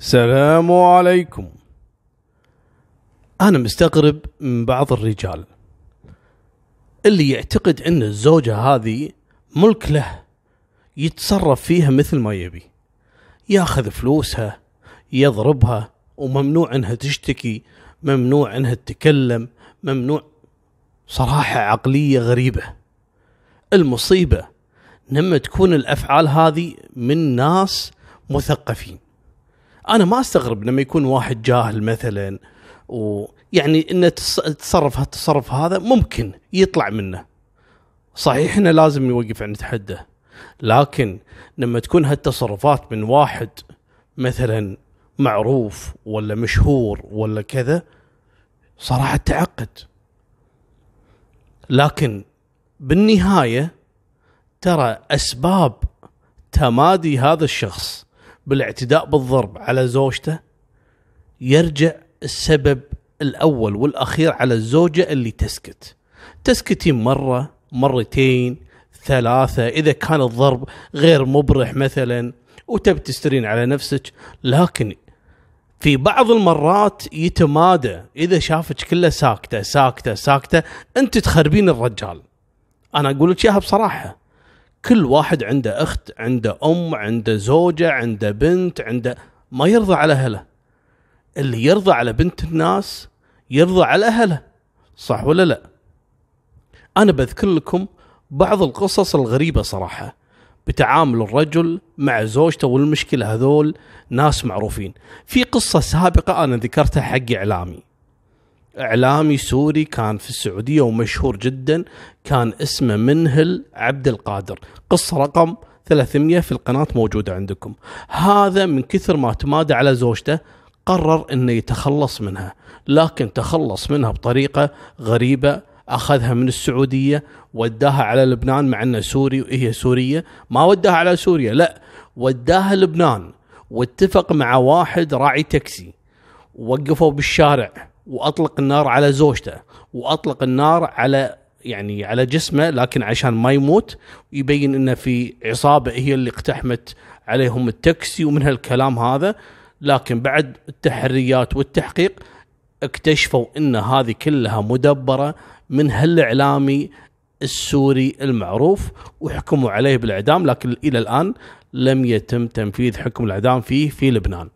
السلام عليكم. أنا مستغرب من بعض الرجال اللي يعتقد أن الزوجة هذه ملك له يتصرف فيها مثل ما يبي. ياخذ فلوسها يضربها وممنوع إنها تشتكي ممنوع إنها تتكلم ممنوع صراحة عقلية غريبة. المصيبة لما تكون الأفعال هذه من ناس مثقفين. أنا ما أستغرب لما يكون واحد جاهل مثلا ويعني إنه تصرف هالتصرف هذا ممكن يطلع منه. صحيح إنه لازم يوقف عند حده لكن لما تكون هالتصرفات من واحد مثلا معروف ولا مشهور ولا كذا صراحة تعقد. لكن بالنهاية ترى أسباب تمادي هذا الشخص. بالاعتداء بالضرب على زوجته يرجع السبب الأول والأخير على الزوجة اللي تسكت. تسكتين مرة مرتين ثلاثة إذا كان الضرب غير مبرح مثلا وتب تسترين على نفسك لكن في بعض المرات يتمادى. إذا شافك كله ساكتة ساكتة ساكتة أنت تخربين الرجال. أنا أقول لك إياها بصراحة. كل واحد عنده أخت عنده أم عنده زوجة عنده بنت عنده ما يرضى على أهله. اللي يرضى على بنت الناس يرضى على أهله صح ولا لا؟ أنا بذكر لكم بعض القصص الغريبة صراحة بتعامل الرجل مع زوجته والمشكلة هذول ناس معروفين. في قصة سابقة أنا ذكرتها حق إعلامي. إعلامي سوري كان في السعودية ومشهور جدا كان اسمه منهل عبد القادر. قصة رقم 300 في القناة موجودة عندكم. هذا من كثر ما تمادى على زوجته قرر إنه يتخلص منها. لكن تخلص منها بطريقة غريبة أخذها من السعودية وداها على لبنان مع إنه سوري وهي سورية. ما وداها على سوريا لا وداها لبنان. واتفق مع واحد راعي تاكسي. وقفوا بالشارع. وأطلق النار على زوجته وأطلق النار على يعني على جسمه لكن عشان ما يموت يبين إنه في عصابة هي اللي اقتحمت عليهم التاكسي ومن هالكلام هذا لكن بعد التحريات والتحقيق اكتشفوا إن هذه كلها مدبرة من هالإعلامي السوري المعروف وحكموا عليه بالإعدام لكن إلى الآن لم يتم تنفيذ حكم الإعدام فيه في لبنان.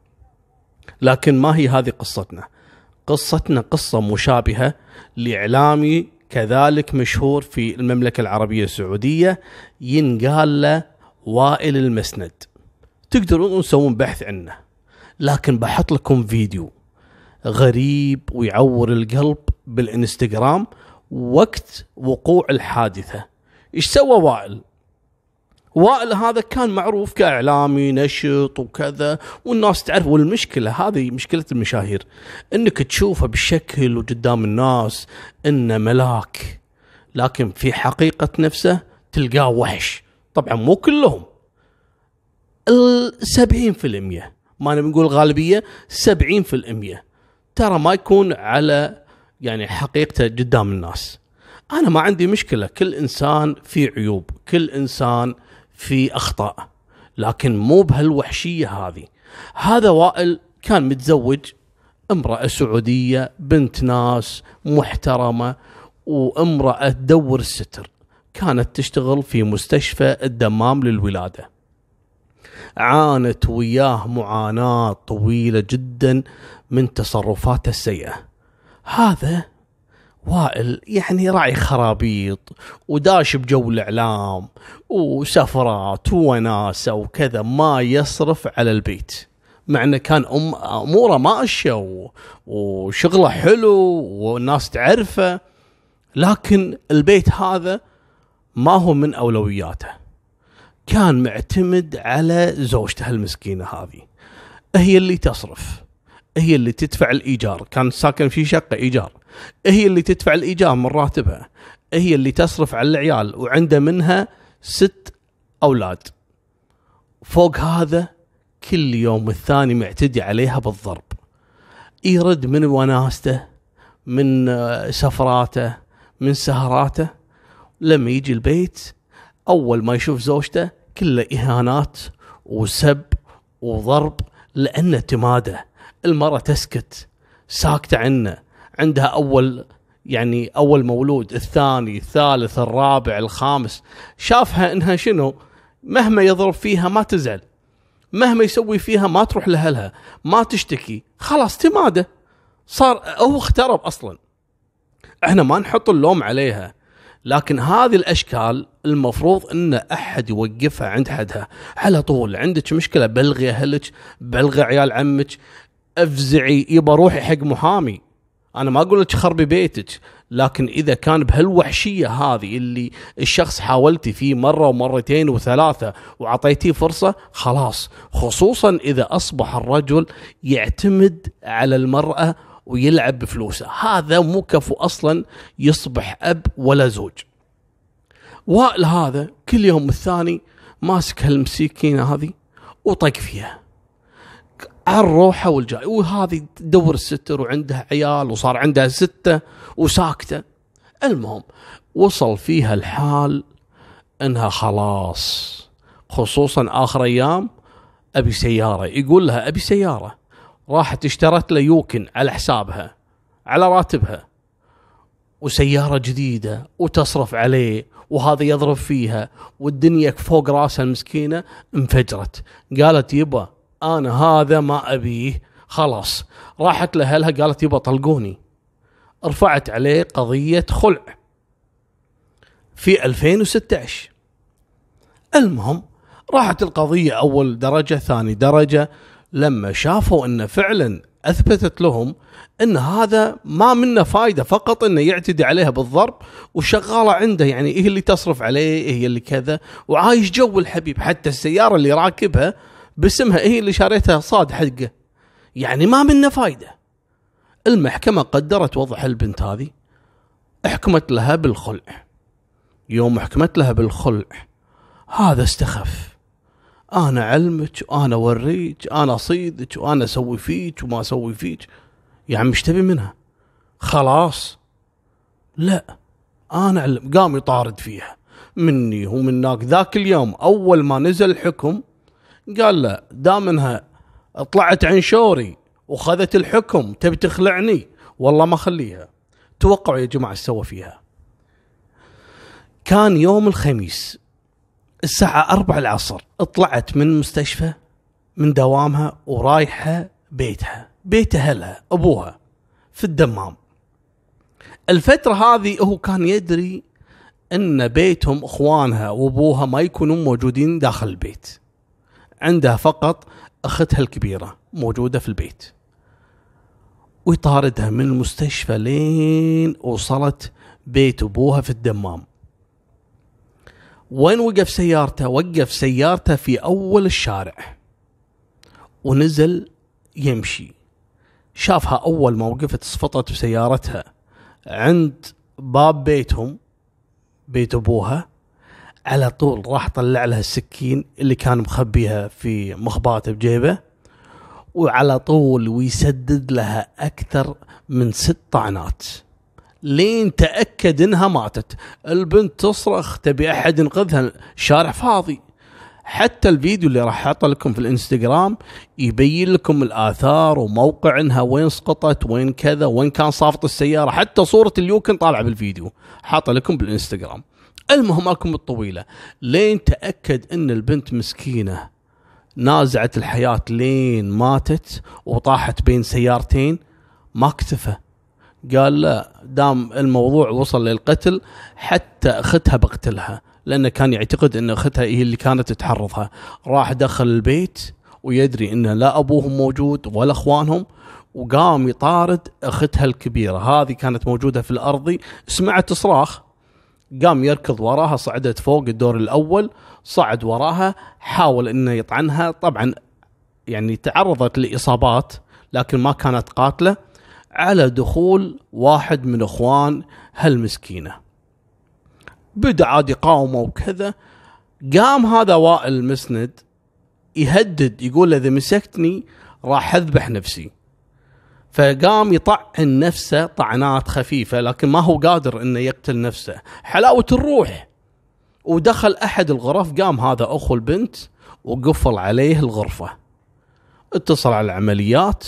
لكن ما هي هذه قصتنا؟ قصتنا قصة مشابهة لإعلامي كذلك مشهور في المملكة العربية السعودية ينقال له وائل المسند. تقدرون تسوون بحث عنه. لكن بحط لكم فيديو غريب ويعور القلب بالإنستغرام وقت وقوع الحادثة إيش سوى وائل وائل هذا كان معروف كإعلامي نشط وكذا والناس تعرف. والمشكلة هذه مشكلة المشاهير إنك تشوفه بالشكل وقدام الناس إنه ملاك لكن في حقيقة نفسه تلقاه وحش. طبعا مو كلهم. في المية ما نقول غالبية سبعين في المية ترى ما يكون على يعني حقيقته قدام الناس. أنا ما عندي مشكلة كل إنسان في عيوب كل إنسان في أخطاء لكن مو بهالوحشية هذه. هذا وائل كان متزوج امرأة سعودية بنت ناس محترمة وامرأة تدور الستر كانت تشتغل في مستشفى الدمام للولادة. عانت وياه معاناة طويلة جدا من تصرفاته السيئة. هذا وائل يعني راعي خرابيط وداش بجو الإعلام وسفرات وناسة وكذا ما يصرف على البيت. مع إنه كان أم أموره ماشيه وشغله حلو والناس تعرفه لكن البيت هذا ما هو من أولوياته. كان معتمد على زوجته المسكينة هذه. هي اللي تصرف هي اللي تدفع الإيجار. كان ساكن في شقة إيجار. هي اللي تدفع الإيجار من راتبها. هي اللي تصرف على العيال وعنده منها ست أولاد. فوق هذا كل يوم الثاني معتدي عليها بالضرب. يرد من وناسته من سفراته من سهراته. لما يجي البيت أول ما يشوف زوجته كله إهانات وسب وضرب لأنه تماده المرأة تسكت ساكتة عنه. عندها أول يعني أول مولود الثاني الثالث الرابع الخامس. شافها إنها شنو؟ مهما يضرب فيها ما تزعل. مهما يسوي فيها ما تروح لأهلها ما تشتكي. خلاص تماده صار هو اخترب أصلا. إحنا ما نحط اللوم عليها. لكن هذه الأشكال المفروض إن أحد يوقفها عند حدها. على طول عندك مشكلة بلغي أهلك بلغي عيال عمك أفزعي يبا روحي حق محامي. أنا ما أقول لك خربي بيتك لكن إذا كان بهالوحشية هذه اللي الشخص حاولتي فيه مرة ومرتين وثلاثة وعطيتيه فرصة خلاص. خصوصا إذا أصبح الرجل يعتمد على المرأة ويلعب بفلوسه. هذا مو كفو أصلا يصبح أب ولا زوج. وائل هذا كل يوم الثاني ماسك هالمسكينة هذه وطق فيها. على الروحه والجاي وهذه تدور الستر وعندها عيال وصار عندها ستة وساكتة. المهم وصل فيها الحال إنها خلاص خصوصا آخر أيام أبي سيارة. يقول لها أبي سيارة. راحت اشترت له يوكن على حسابها على راتبها. وسيارة جديدة وتصرف عليه وهذا يضرب فيها والدنيا فوق رأسها المسكينة انفجرت. قالت يبا أنا هذا ما أبيه. خلاص راحت لأهلها قالت يبا طلقوني. رفعت عليه قضية خلع. في 2016 المهم راحت القضية أول درجة ثاني درجة. لما شافوا أن فعلا أثبتت لهم أن هذا ما منه فايدة فقط أنه يعتدي عليها بالضرب وشغالة عنده. يعني هي اللي تصرف عليه هي اللي كذا وعايش جو الحبيب. حتى السيارة اللي راكبها باسمها هي اللي شاريتها صاد حقه يعني ما منه فايدة. المحكمة قدرت وضع البنت هذه احكمت لها بالخلع. يوم حكمت لها بالخلع هذا استخف. أنا علمك وأنا أوريك أنا أصيدك وأنا أسوي فيك وما أسوي فيك. يا عم إيش تبي منها؟ خلاص. لا أنا علم قام يطارد فيها. مني ومنك ذاك اليوم أول ما نزل الحكم قال لا دام إنها طلعت عن شوري وخذت الحكم تبي تخلعني؟ والله ما خليها توقعوا يا جماعة إيش سوى فيها. كان يوم الخميس الساعة أربع العصر طلعت من مستشفى من دوامها ورايحة بيتها بيت أهلها أبوها في الدمام. الفترة هذه هو كان يدري أن بيتهم أخوانها وأبوها ما يكونون موجودين داخل البيت. عندها فقط أختها الكبيرة موجودة في البيت. ويطاردها من المستشفى لين وصلت بيت أبوها في الدمام. وين وقف سيارته؟ وقف سيارته في أول الشارع. ونزل يمشي. شافها أول ما وقفت صفطت بسيارتها عند باب بيتهم بيت أبوها. على طول راح طلع لها السكين اللي كان مخبيها في مخباته بجيبه وعلى طول ويسدد لها أكثر من ست طعنات لين تأكد إنها ماتت. البنت تصرخ تبي أحد ينقذها؟ الشارع فاضي. حتى الفيديو اللي راح أحطه لكم في الإنستغرام يبين لكم الآثار وموقع إنها وين سقطت وين كذا وين كان صافط السيارة. حتى صورة ال Yukon طالعة بالفيديو. حاطه لكم بالإنستغرام. المهم لكم الطويله لين تأكد إن البنت مسكينة نازعت الحياة لين ماتت وطاحت بين سيارتين ما اكتفى. قال لا دام الموضوع وصل للقتل حتى اختها بقتلها لأنه كان يعتقد إن اختها هي اللي كانت تحرضها. راح دخل البيت ويدري إن لا أبوهم موجود ولا أخوانهم وقام يطارد اختها الكبيرة. هذه كانت موجودة في الارضي سمعت صراخ. قام يركض وراها صعدت فوق الدور الأول صعد وراها حاول إنه يطعنها. طبعا يعني تعرضت لإصابات لكن ما كانت قاتلة. على دخول واحد من إخوان هالمسكينة. بدأ عاد يقاومه وكذا. قام هذا وائل مسند يهدد يقول إذا مسكتني راح أذبح نفسي. فقام يطعن نفسه طعنات خفيفة لكن ما هو قادر إنه يقتل نفسه. حلاوة الروح. ودخل أحد الغرف قام هذا أخو البنت وقفل عليه الغرفة. اتصل على العمليات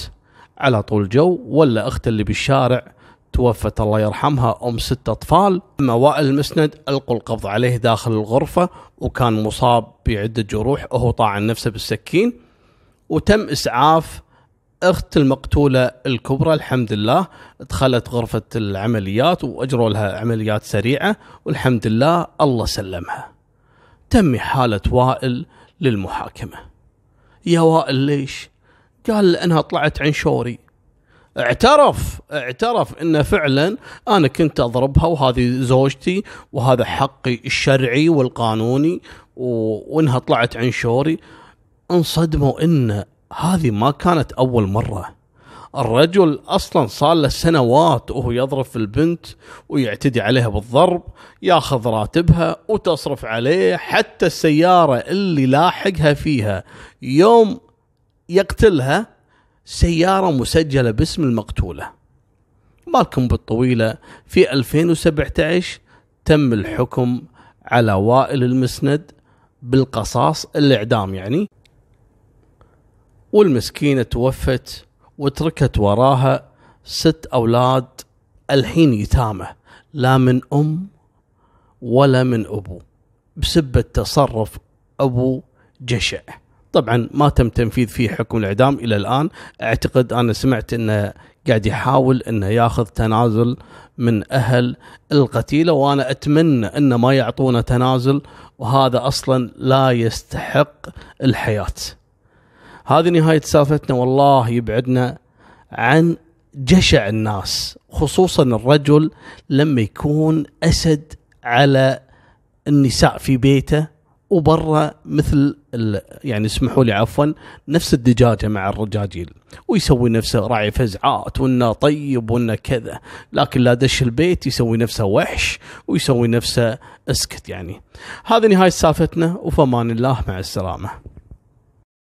على طول جو ولا اخته اللي بالشارع توفت الله يرحمها أم ست أطفال. أما وائل المسند ألقوا القبض عليه داخل الغرفة وكان مصاب بعدة جروح وهو طاعن نفسه بالسكين. وتم إسعاف أخت المقتولة الكبرى الحمد لله دخلت غرفة العمليات واجروا لها عمليات سريعة والحمد لله الله سلمها. تم حالة وائل للمحاكمة. يا وائل ليش؟ قال لأنها طلعت عن شوري. اعترف اعترف انه فعلا أنا كنت أضربها وهذه زوجتي وهذا حقي الشرعي والقانوني وإنها طلعت عن شوري انصدموا إن هذه ما كانت أول مرة. الرجل أصلا صار له سنوات وهو يضرب في البنت ويعتدي عليها بالضرب ياخذ راتبها وتصرف عليه حتى السيارة اللي لاحقها فيها. يوم يقتلها سيارة مسجلة باسم المقتولة. مالكم بالطويلة. في 2017 تم الحكم على وائل المسند بالقصاص الإعدام يعني. والمسكينة توفت وتركت وراها ست أولاد الحين يتامى لا من أم ولا من أبو بسبة تصرف أبو جشع. طبعا ما تم تنفيذ فيه حكم الإعدام إلى الآن. أعتقد أنا سمعت أنه قاعد يحاول أنه ياخذ تنازل من أهل القتيلة وأنا أتمنى أن ما يعطونا تنازل وهذا أصلا لا يستحق الحياة. هذه نهاية سالفتنا. والله يبعدنا عن جشع الناس خصوصا الرجل لما يكون أسد على النساء في بيته وبرا مثل يعني اسمحوا لي عفوا نفس الدجاجة مع الرجاجيل. ويسوي نفسه راعي فزعات وإنه طيب وإنه كذا. لكن لا دش البيت يسوي نفسه وحش ويسوي نفسه أسكت يعني. هذه نهاية سالفتنا وفمان الله مع السلامة.